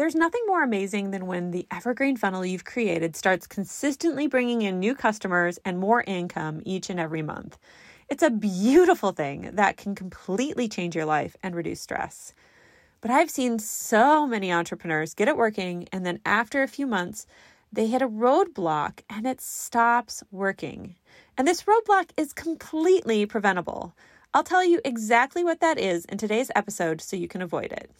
There's nothing more amazing than when the evergreen funnel you've created starts consistently bringing in new customers and more income each and every month. It's a beautiful thing that can completely change your life and reduce stress. But I've seen so many entrepreneurs get it working, and then after a few months, they hit a roadblock and it stops working. And this roadblock is completely preventable. I'll tell you exactly what that is in today's episode so you can avoid it.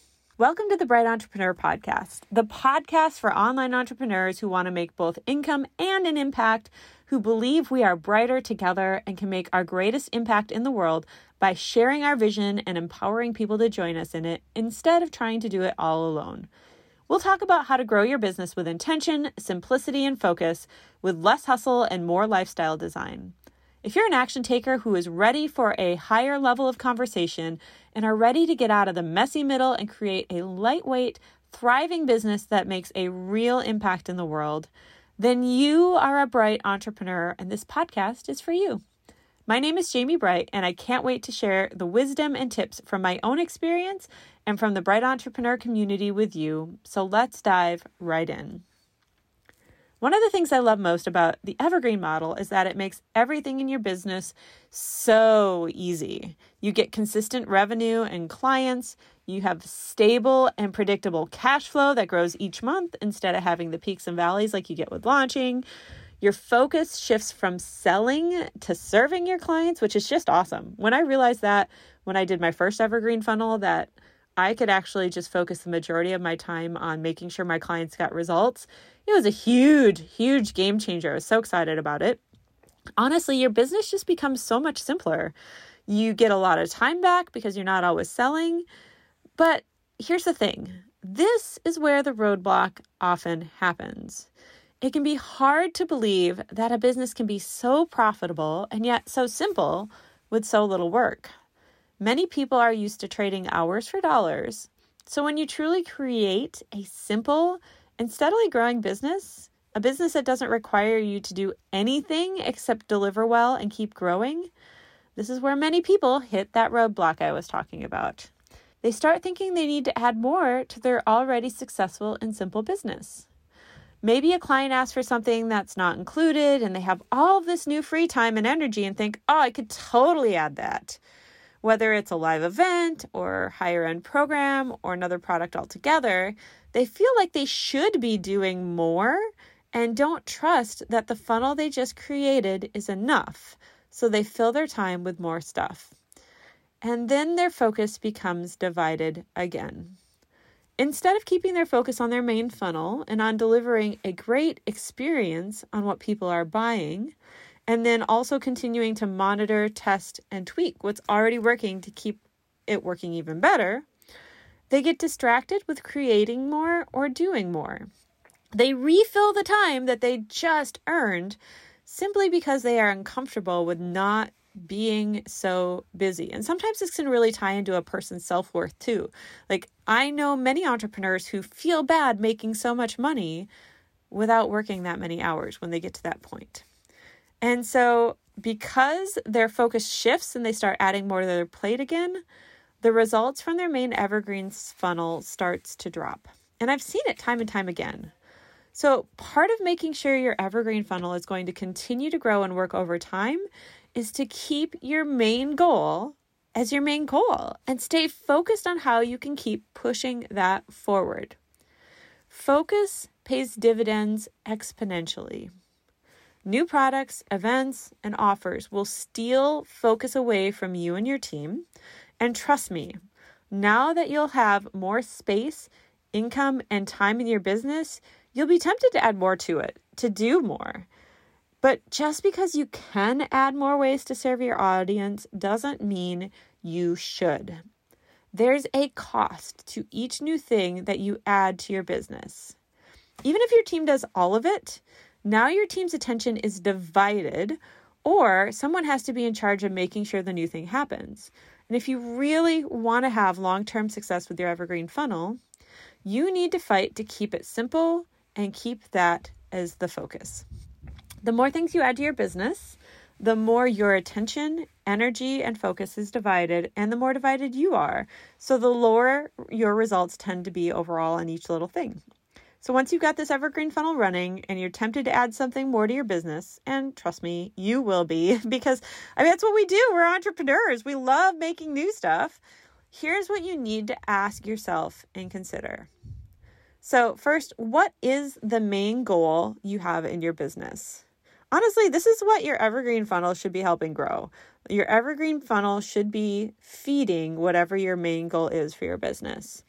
Welcome to the Bright Entrepreneur Podcast, the podcast for online entrepreneurs who want to make both income and an impact, who believe we are brighter together and can make our greatest impact in the world by sharing our vision and empowering people to join us in it instead of trying to do it all alone. We'll talk about how to grow your business with intention, simplicity, and focus, with less hustle and more lifestyle design. If you're an action taker who is ready for a higher level of conversation and are ready to get out of the messy middle and create a lightweight, thriving business that makes a real impact in the world, then you are a bright entrepreneur and this podcast is for you. My name is Jamie Bright, and I can't wait to share the wisdom and tips from my own experience and from the Bright Entrepreneur community with you. So let's dive right in. One of the things I love most about the evergreen model is that it makes everything in your business so easy. You get consistent revenue and clients, you have stable and predictable cash flow that grows each month instead of having the peaks and valleys like you get with launching. Your focus shifts from selling to serving your clients, which is just awesome. When I realized that when I did my first evergreen funnel, that I could actually just focus the majority of my time on making sure my clients got results it was a huge, huge game changer. I was so excited about it. Honestly, your business just becomes so much simpler. You get a lot of time back because you're not always selling. But here's the thing this is where the roadblock often happens. It can be hard to believe that a business can be so profitable and yet so simple with so little work. Many people are used to trading hours for dollars. So when you truly create a simple, and steadily growing business, a business that doesn't require you to do anything except deliver well and keep growing, this is where many people hit that roadblock I was talking about. They start thinking they need to add more to their already successful and simple business. Maybe a client asks for something that's not included and they have all of this new free time and energy and think, oh, I could totally add that. Whether it's a live event or higher end program or another product altogether, they feel like they should be doing more and don't trust that the funnel they just created is enough. So they fill their time with more stuff. And then their focus becomes divided again. Instead of keeping their focus on their main funnel and on delivering a great experience on what people are buying, and then also continuing to monitor, test, and tweak what's already working to keep it working even better, they get distracted with creating more or doing more. They refill the time that they just earned simply because they are uncomfortable with not being so busy. And sometimes this can really tie into a person's self worth too. Like, I know many entrepreneurs who feel bad making so much money without working that many hours when they get to that point. And so, because their focus shifts and they start adding more to their plate again, the results from their main evergreens funnel starts to drop. And I've seen it time and time again. So, part of making sure your evergreen funnel is going to continue to grow and work over time is to keep your main goal as your main goal and stay focused on how you can keep pushing that forward. Focus pays dividends exponentially. New products, events, and offers will steal focus away from you and your team and trust me, now that you'll have more space, income, and time in your business, you'll be tempted to add more to it, to do more. But just because you can add more ways to serve your audience doesn't mean you should. There's a cost to each new thing that you add to your business. Even if your team does all of it, now your team's attention is divided, or someone has to be in charge of making sure the new thing happens. And if you really want to have long term success with your evergreen funnel, you need to fight to keep it simple and keep that as the focus. The more things you add to your business, the more your attention energy and focus is divided, and the more divided you are. So the lower your results tend to be overall on each little thing. So once you've got this evergreen funnel running and you're tempted to add something more to your business, and trust me, you will be because I mean that's what we do. We're entrepreneurs. We love making new stuff. Here's what you need to ask yourself and consider. So, first, what is the main goal you have in your business? Honestly, this is what your evergreen funnel should be helping grow. Your evergreen funnel should be feeding whatever your main goal is for your business.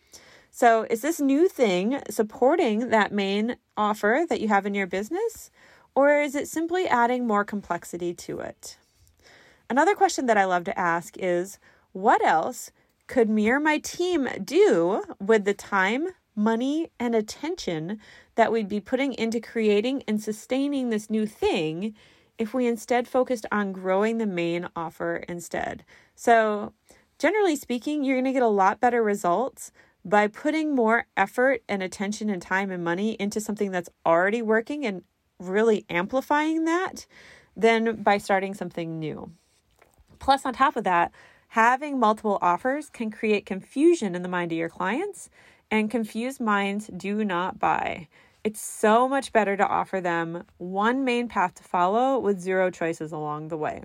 So, is this new thing supporting that main offer that you have in your business? Or is it simply adding more complexity to it? Another question that I love to ask is what else could me or my team do with the time, money, and attention that we'd be putting into creating and sustaining this new thing if we instead focused on growing the main offer instead? So, generally speaking, you're going to get a lot better results by putting more effort and attention and time and money into something that's already working and really amplifying that than by starting something new. Plus, on top of that, having multiple offers can create confusion in the mind of your clients, and confused minds do not buy. It's so much better to offer them one main path to follow with zero choices along the way.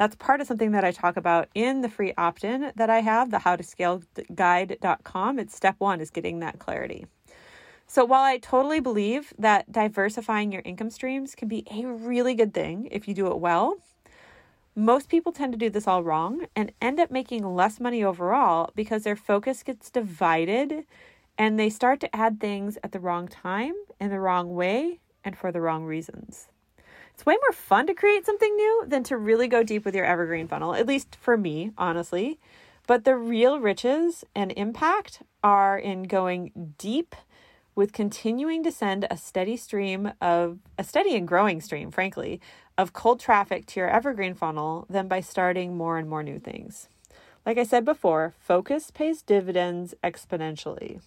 That's part of something that I talk about in the free opt in that I have, the how to scale It's step one is getting that clarity. So while I totally believe that diversifying your income streams can be a really good thing if you do it well, most people tend to do this all wrong and end up making less money overall because their focus gets divided and they start to add things at the wrong time, in the wrong way, and for the wrong reasons. It's way more fun to create something new than to really go deep with your evergreen funnel, at least for me, honestly. But the real riches and impact are in going deep with continuing to send a steady stream of a steady and growing stream, frankly, of cold traffic to your evergreen funnel than by starting more and more new things. Like I said before, focus pays dividends exponentially.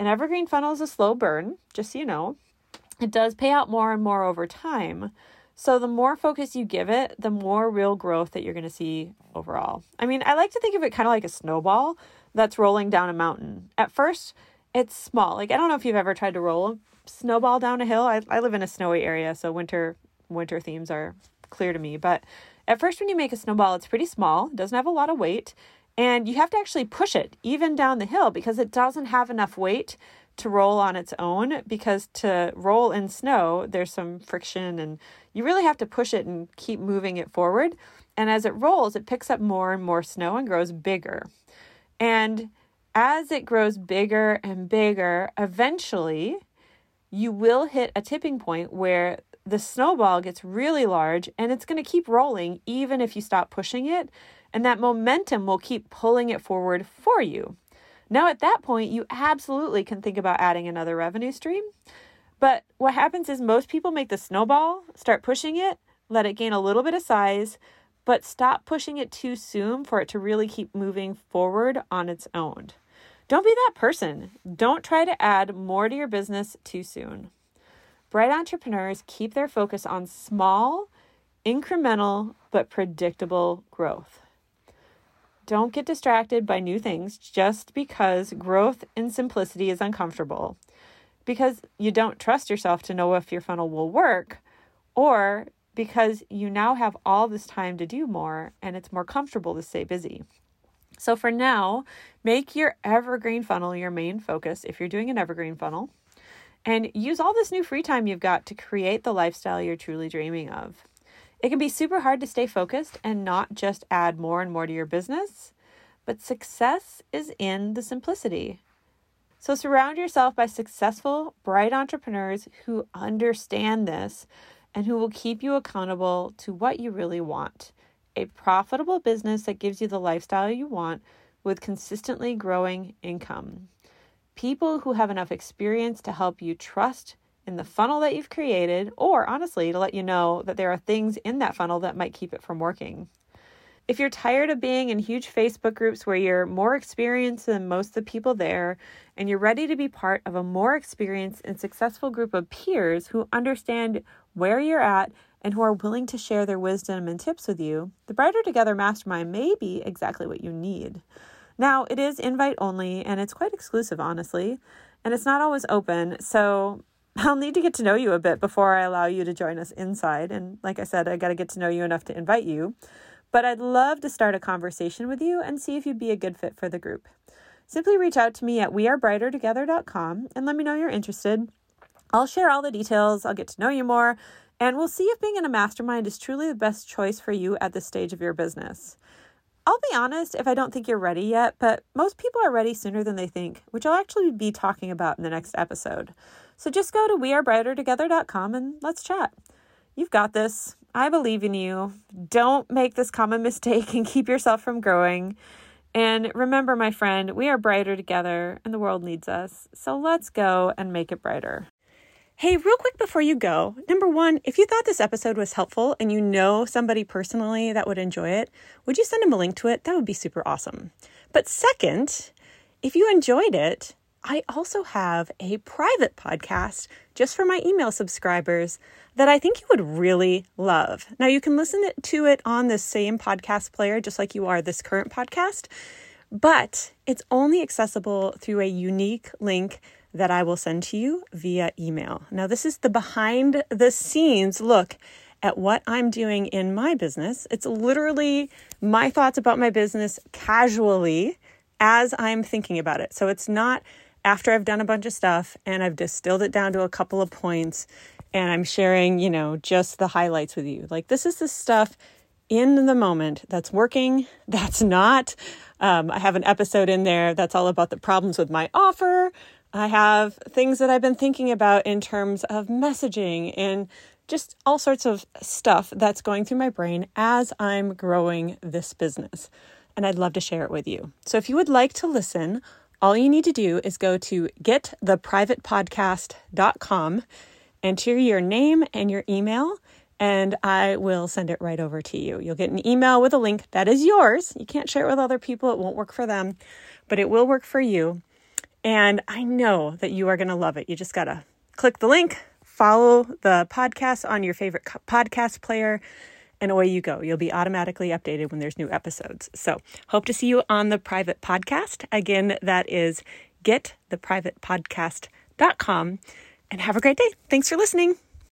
An evergreen funnel is a slow burn, just so you know it does pay out more and more over time. So the more focus you give it, the more real growth that you're going to see overall. I mean, I like to think of it kind of like a snowball that's rolling down a mountain. At first, it's small. Like I don't know if you've ever tried to roll a snowball down a hill. I, I live in a snowy area, so winter winter themes are clear to me. But at first, when you make a snowball, it's pretty small. It doesn't have a lot of weight, and you have to actually push it even down the hill because it doesn't have enough weight to roll on its own because to roll in snow, there's some friction and you really have to push it and keep moving it forward. And as it rolls, it picks up more and more snow and grows bigger. And as it grows bigger and bigger, eventually you will hit a tipping point where the snowball gets really large and it's going to keep rolling even if you stop pushing it. And that momentum will keep pulling it forward for you. Now, at that point, you absolutely can think about adding another revenue stream. But what happens is most people make the snowball, start pushing it, let it gain a little bit of size, but stop pushing it too soon for it to really keep moving forward on its own. Don't be that person. Don't try to add more to your business too soon. Bright entrepreneurs keep their focus on small, incremental, but predictable growth. Don't get distracted by new things just because growth in simplicity is uncomfortable, because you don't trust yourself to know if your funnel will work, or because you now have all this time to do more and it's more comfortable to stay busy. So, for now, make your evergreen funnel your main focus if you're doing an evergreen funnel, and use all this new free time you've got to create the lifestyle you're truly dreaming of. It can be super hard to stay focused and not just add more and more to your business, but success is in the simplicity. So surround yourself by successful, bright entrepreneurs who understand this and who will keep you accountable to what you really want a profitable business that gives you the lifestyle you want with consistently growing income. People who have enough experience to help you trust in the funnel that you've created, or honestly, to let you know that there are things in that funnel that might keep it from working. If you're tired of being in huge Facebook groups where you're more experienced than most of the people there, and you're ready to be part of a more experienced and successful group of peers who understand where you're at and who are willing to share their wisdom and tips with you, the Brighter Together Mastermind may be exactly what you need. Now, it is invite only and it's quite exclusive, honestly, and it's not always open. So I'll need to get to know you a bit before I allow you to join us inside. And like I said, I got to get to know you enough to invite you. But I'd love to start a conversation with you and see if you'd be a good fit for the group. Simply reach out to me at wearebrightertogether.com and let me know you're interested. I'll share all the details, I'll get to know you more, and we'll see if being in a mastermind is truly the best choice for you at this stage of your business. I'll be honest if I don't think you're ready yet, but most people are ready sooner than they think, which I'll actually be talking about in the next episode. So just go to wearebrightertogether.com and let's chat. You've got this. I believe in you. Don't make this common mistake and keep yourself from growing. And remember, my friend, we are brighter together and the world needs us. So let's go and make it brighter. Hey, real quick before you go, number one, if you thought this episode was helpful and you know somebody personally that would enjoy it, would you send them a link to it? That would be super awesome. But second, if you enjoyed it, I also have a private podcast just for my email subscribers that I think you would really love. Now, you can listen to it on the same podcast player, just like you are this current podcast, but it's only accessible through a unique link that I will send to you via email. Now, this is the behind the scenes look at what I'm doing in my business. It's literally my thoughts about my business casually as I'm thinking about it. So it's not after I've done a bunch of stuff and I've distilled it down to a couple of points and I'm sharing, you know, just the highlights with you. Like, this is the stuff in the moment that's working, that's not. Um, I have an episode in there that's all about the problems with my offer. I have things that I've been thinking about in terms of messaging and just all sorts of stuff that's going through my brain as I'm growing this business. And I'd love to share it with you. So if you would like to listen, all you need to do is go to gettheprivatepodcast.com, enter your name and your email, and I will send it right over to you. You'll get an email with a link that is yours. You can't share it with other people, it won't work for them, but it will work for you. And I know that you are going to love it. You just got to click the link, follow the podcast on your favorite podcast player, and away you go. You'll be automatically updated when there's new episodes. So, hope to see you on the private podcast. Again, that is gettheprivatepodcast.com. And have a great day. Thanks for listening.